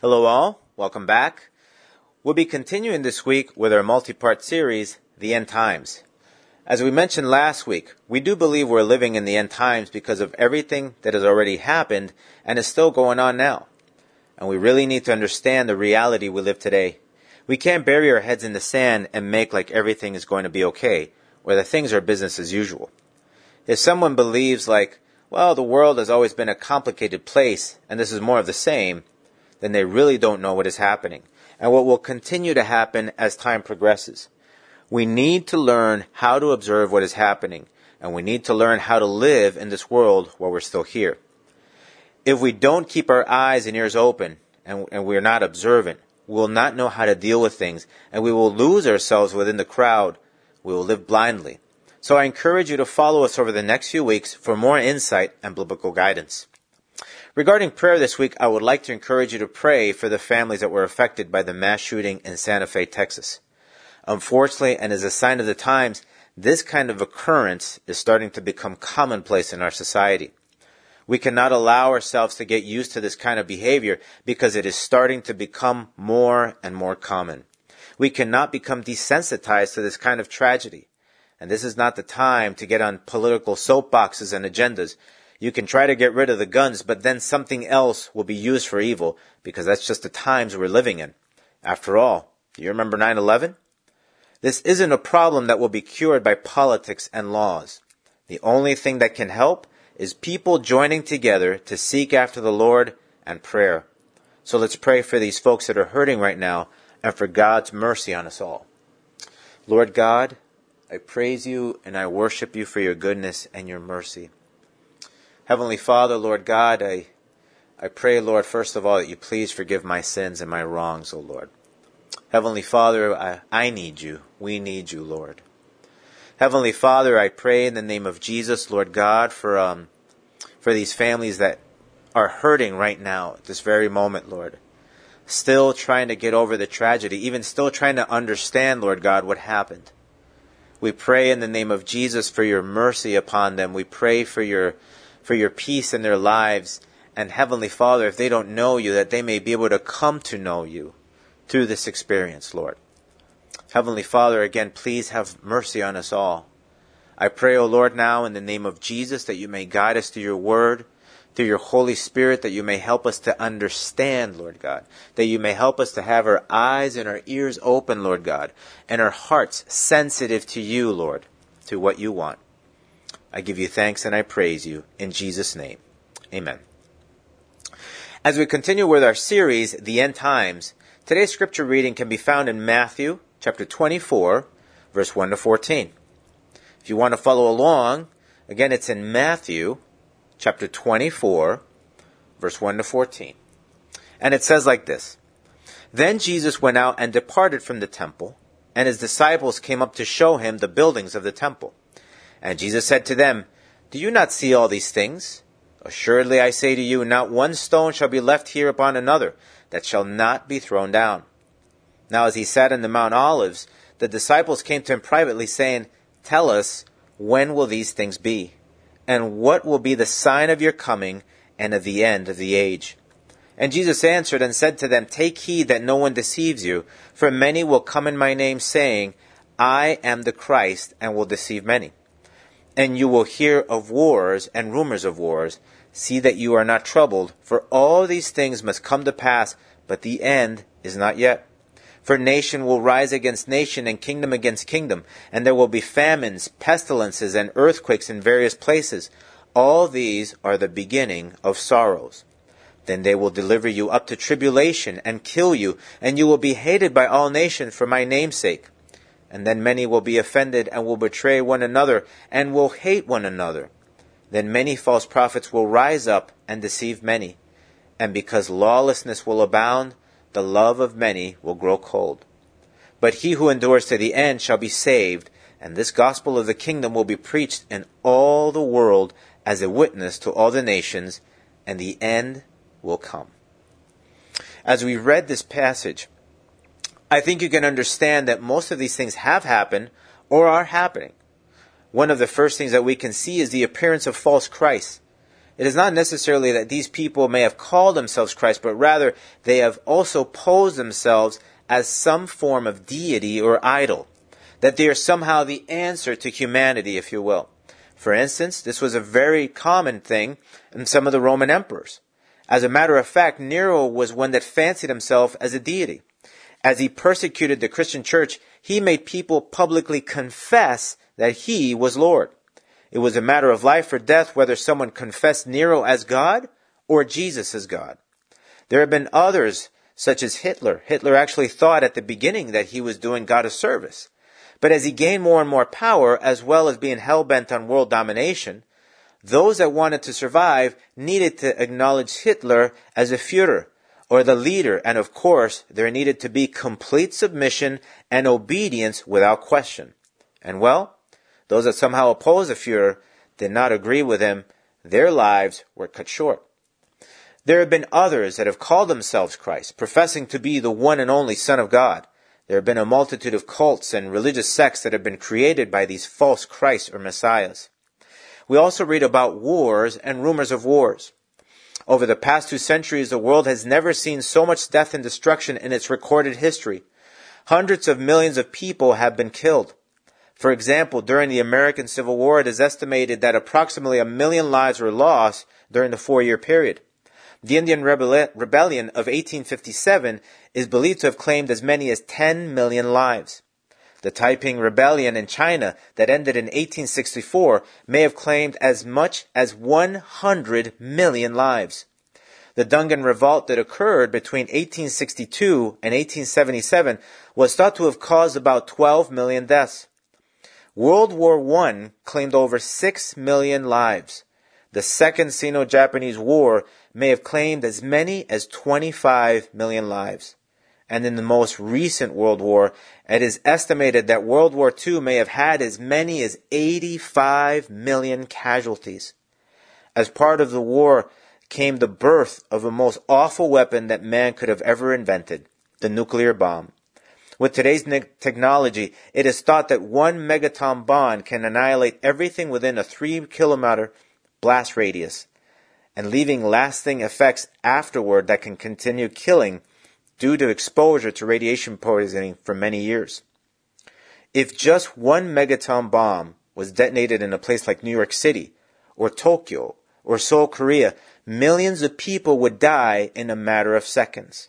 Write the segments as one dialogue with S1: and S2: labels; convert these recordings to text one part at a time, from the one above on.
S1: Hello, all. Welcome back. We'll be continuing this week with our multi part series, The End Times. As we mentioned last week, we do believe we're living in the end times because of everything that has already happened and is still going on now. And we really need to understand the reality we live today. We can't bury our heads in the sand and make like everything is going to be okay, or that things are business as usual. If someone believes like, well, the world has always been a complicated place and this is more of the same, then they really don't know what is happening and what will continue to happen as time progresses. We need to learn how to observe what is happening, and we need to learn how to live in this world while we're still here. If we don't keep our eyes and ears open and, and we're not observant, we will not know how to deal with things, and we will lose ourselves within the crowd. We will live blindly. So I encourage you to follow us over the next few weeks for more insight and biblical guidance. Regarding prayer this week, I would like to encourage you to pray for the families that were affected by the mass shooting in Santa Fe, Texas. Unfortunately, and as a sign of the times, this kind of occurrence is starting to become commonplace in our society. We cannot allow ourselves to get used to this kind of behavior because it is starting to become more and more common. We cannot become desensitized to this kind of tragedy. And this is not the time to get on political soapboxes and agendas you can try to get rid of the guns, but then something else will be used for evil because that's just the times we're living in. After all, do you remember 9 11? This isn't a problem that will be cured by politics and laws. The only thing that can help is people joining together to seek after the Lord and prayer. So let's pray for these folks that are hurting right now and for God's mercy on us all. Lord God, I praise you and I worship you for your goodness and your mercy. Heavenly Father, Lord God, I, I pray, Lord, first of all, that you please forgive my sins and my wrongs, O Lord. Heavenly Father, I, I need you. We need you, Lord. Heavenly Father, I pray in the name of Jesus, Lord God, for um, for these families that are hurting right now at this very moment, Lord. Still trying to get over the tragedy, even still trying to understand, Lord God, what happened. We pray in the name of Jesus for your mercy upon them. We pray for your for your peace in their lives. And Heavenly Father, if they don't know you, that they may be able to come to know you through this experience, Lord. Heavenly Father, again, please have mercy on us all. I pray, O Lord, now in the name of Jesus, that you may guide us through your word, through your Holy Spirit, that you may help us to understand, Lord God, that you may help us to have our eyes and our ears open, Lord God, and our hearts sensitive to you, Lord, to what you want. I give you thanks and I praise you. In Jesus' name. Amen. As we continue with our series, The End Times, today's scripture reading can be found in Matthew chapter 24, verse 1 to 14. If you want to follow along, again, it's in Matthew chapter 24, verse 1 to 14. And it says like this Then Jesus went out and departed from the temple, and his disciples came up to show him the buildings of the temple. And Jesus said to them, Do you not see all these things? Assuredly I say to you, not one stone shall be left here upon another that shall not be thrown down. Now as he sat in the Mount Olives, the disciples came to him privately, saying, Tell us, when will these things be? And what will be the sign of your coming and of the end of the age? And Jesus answered and said to them, Take heed that no one deceives you, for many will come in my name, saying, I am the Christ, and will deceive many and you will hear of wars and rumors of wars. See that you are not troubled, for all these things must come to pass, but the end is not yet. For nation will rise against nation and kingdom against kingdom, and there will be famines, pestilences, and earthquakes in various places. All these are the beginning of sorrows. Then they will deliver you up to tribulation and kill you, and you will be hated by all nations for my name's sake. And then many will be offended and will betray one another and will hate one another. Then many false prophets will rise up and deceive many. And because lawlessness will abound, the love of many will grow cold. But he who endures to the end shall be saved, and this gospel of the kingdom will be preached in all the world as a witness to all the nations, and the end will come. As we read this passage, I think you can understand that most of these things have happened or are happening. One of the first things that we can see is the appearance of false Christ. it is not necessarily that these people may have called themselves Christ, but rather they have also posed themselves as some form of deity or idol. That they are somehow the answer to humanity, if you will. For instance, this was a very common thing in some of the Roman emperors. As a matter of fact, Nero was one that fancied himself as a deity. As he persecuted the Christian church, he made people publicly confess that he was Lord. It was a matter of life or death whether someone confessed Nero as God or Jesus as God. There have been others, such as Hitler. Hitler actually thought at the beginning that he was doing God a service. But as he gained more and more power, as well as being hell bent on world domination, those that wanted to survive needed to acknowledge Hitler as a Führer, or the leader, and of course, there needed to be complete submission and obedience without question. And well, those that somehow opposed the Fuhrer did not agree with him. Their lives were cut short. There have been others that have called themselves Christ, professing to be the one and only Son of God. There have been a multitude of cults and religious sects that have been created by these false Christs or Messiahs. We also read about wars and rumors of wars. Over the past two centuries, the world has never seen so much death and destruction in its recorded history. Hundreds of millions of people have been killed. For example, during the American Civil War, it is estimated that approximately a million lives were lost during the four year period. The Indian Rebellion of 1857 is believed to have claimed as many as 10 million lives. The Taiping Rebellion in China that ended in 1864 may have claimed as much as 100 million lives. The Dungan Revolt that occurred between 1862 and 1877 was thought to have caused about 12 million deaths. World War I claimed over 6 million lives. The Second Sino-Japanese War may have claimed as many as 25 million lives and in the most recent World War, it is estimated that World War II may have had as many as 85 million casualties. As part of the war came the birth of the most awful weapon that man could have ever invented, the nuclear bomb. With today's technology, it is thought that one megaton bomb can annihilate everything within a three kilometer blast radius and leaving lasting effects afterward that can continue killing due to exposure to radiation poisoning for many years. If just one megaton bomb was detonated in a place like New York City, or Tokyo, or Seoul, Korea, millions of people would die in a matter of seconds.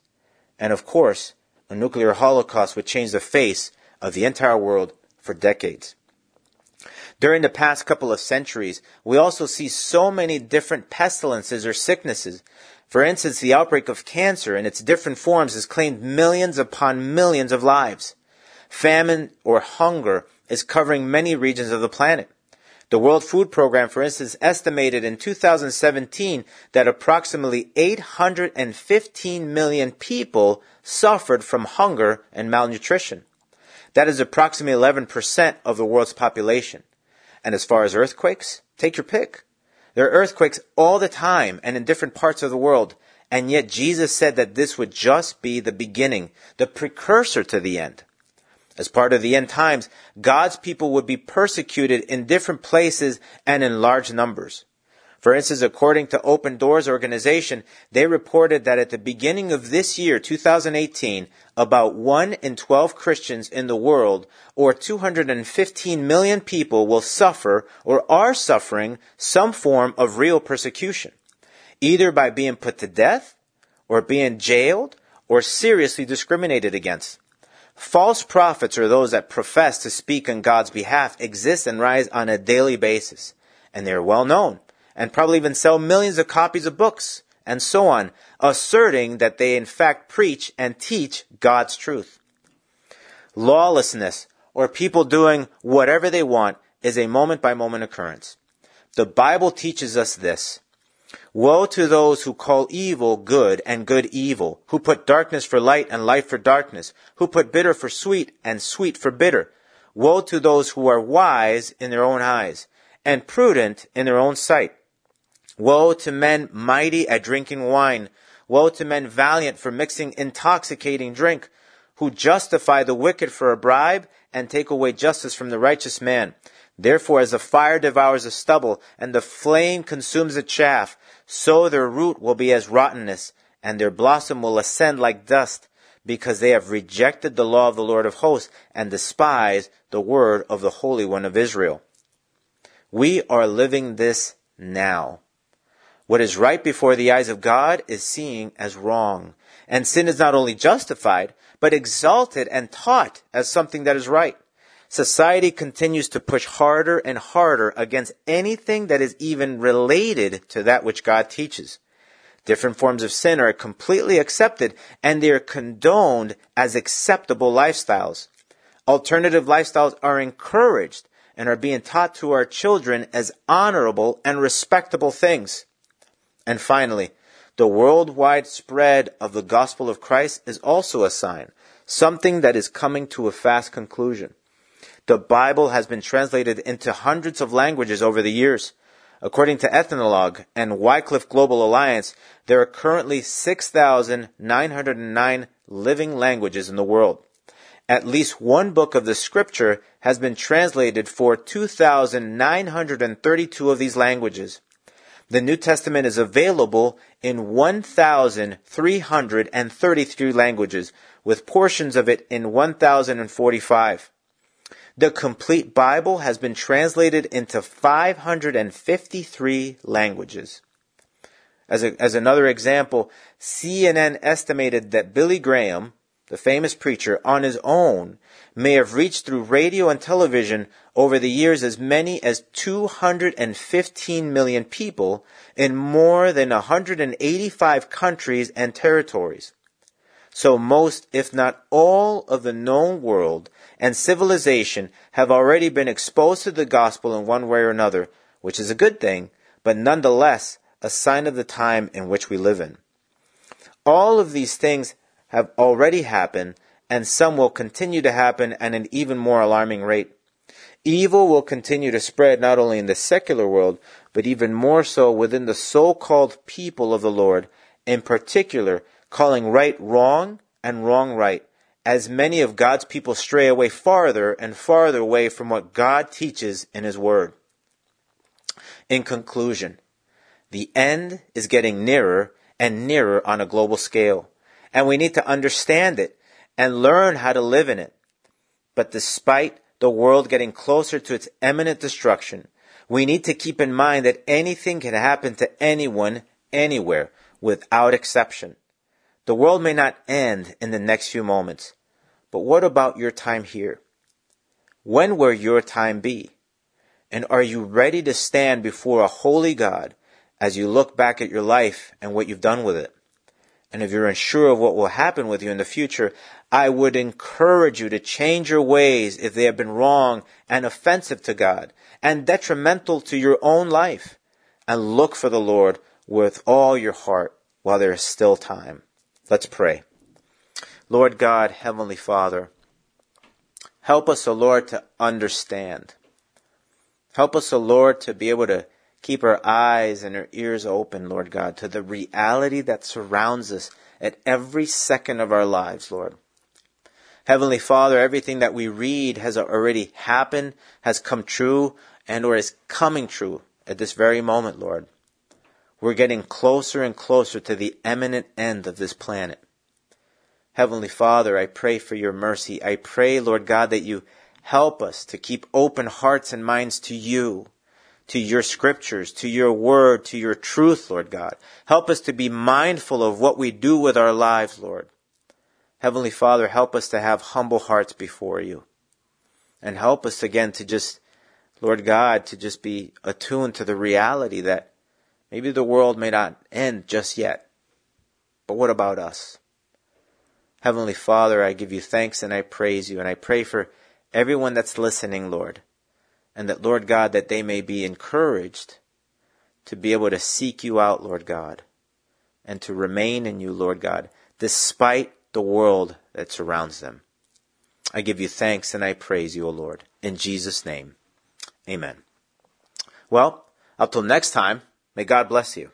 S1: And of course, a nuclear holocaust would change the face of the entire world for decades. During the past couple of centuries, we also see so many different pestilences or sicknesses for instance, the outbreak of cancer in its different forms has claimed millions upon millions of lives. Famine or hunger is covering many regions of the planet. The World Food Program, for instance, estimated in 2017 that approximately 815 million people suffered from hunger and malnutrition. That is approximately 11% of the world's population. And as far as earthquakes, take your pick. There are earthquakes all the time and in different parts of the world. And yet Jesus said that this would just be the beginning, the precursor to the end. As part of the end times, God's people would be persecuted in different places and in large numbers. For instance, according to Open Doors organization, they reported that at the beginning of this year, 2018, about 1 in 12 Christians in the world, or 215 million people, will suffer or are suffering some form of real persecution, either by being put to death, or being jailed, or seriously discriminated against. False prophets, or those that profess to speak on God's behalf, exist and rise on a daily basis, and they are well known and probably even sell millions of copies of books and so on, asserting that they in fact preach and teach God's truth. Lawlessness, or people doing whatever they want, is a moment by moment occurrence. The Bible teaches us this. Woe to those who call evil good and good evil, who put darkness for light and light for darkness, who put bitter for sweet and sweet for bitter. Woe to those who are wise in their own eyes and prudent in their own sight Woe to men mighty at drinking wine. Woe to men valiant for mixing intoxicating drink, who justify the wicked for a bribe and take away justice from the righteous man. Therefore, as the fire devours the stubble, and the flame consumes the chaff, so their root will be as rottenness, and their blossom will ascend like dust, because they have rejected the law of the Lord of hosts, and despised the word of the Holy One of Israel. We are living this now. What is right before the eyes of God is seen as wrong. And sin is not only justified, but exalted and taught as something that is right. Society continues to push harder and harder against anything that is even related to that which God teaches. Different forms of sin are completely accepted and they are condoned as acceptable lifestyles. Alternative lifestyles are encouraged and are being taught to our children as honorable and respectable things. And finally, the worldwide spread of the gospel of Christ is also a sign, something that is coming to a fast conclusion. The Bible has been translated into hundreds of languages over the years. According to Ethnologue and Wycliffe Global Alliance, there are currently 6,909 living languages in the world. At least one book of the scripture has been translated for 2,932 of these languages. The New Testament is available in 1,333 languages, with portions of it in 1,045. The complete Bible has been translated into 553 languages. As, a, as another example, CNN estimated that Billy Graham, the famous preacher, on his own may have reached through radio and television over the years as many as 215 million people in more than 185 countries and territories. So most, if not all, of the known world and civilization have already been exposed to the gospel in one way or another, which is a good thing, but nonetheless a sign of the time in which we live in. All of these things have already happened, and some will continue to happen at an even more alarming rate. Evil will continue to spread not only in the secular world, but even more so within the so-called people of the Lord, in particular, calling right wrong and wrong right, as many of God's people stray away farther and farther away from what God teaches in His Word. In conclusion, the end is getting nearer and nearer on a global scale, and we need to understand it and learn how to live in it. But despite the world getting closer to its imminent destruction, we need to keep in mind that anything can happen to anyone, anywhere, without exception. The world may not end in the next few moments, but what about your time here? When will your time be? And are you ready to stand before a holy God as you look back at your life and what you've done with it? And if you're unsure of what will happen with you in the future, I would encourage you to change your ways if they have been wrong and offensive to God and detrimental to your own life. And look for the Lord with all your heart while there is still time. Let's pray. Lord God, Heavenly Father, help us, O Lord, to understand. Help us, O Lord, to be able to keep our eyes and our ears open, Lord God, to the reality that surrounds us at every second of our lives, Lord. Heavenly Father, everything that we read has already happened, has come true, and or is coming true at this very moment, Lord. We're getting closer and closer to the imminent end of this planet. Heavenly Father, I pray for your mercy. I pray, Lord God, that you help us to keep open hearts and minds to you, to your scriptures, to your word, to your truth, Lord God. Help us to be mindful of what we do with our lives, Lord. Heavenly Father, help us to have humble hearts before you. And help us again to just, Lord God, to just be attuned to the reality that Maybe the world may not end just yet. But what about us? Heavenly Father, I give you thanks and I praise you and I pray for everyone that's listening, Lord. And that, Lord God, that they may be encouraged to be able to seek you out, Lord God, and to remain in you, Lord God, despite the world that surrounds them. I give you thanks and I praise you, O Lord. In Jesus' name, amen. Well, up till next time, May God bless you.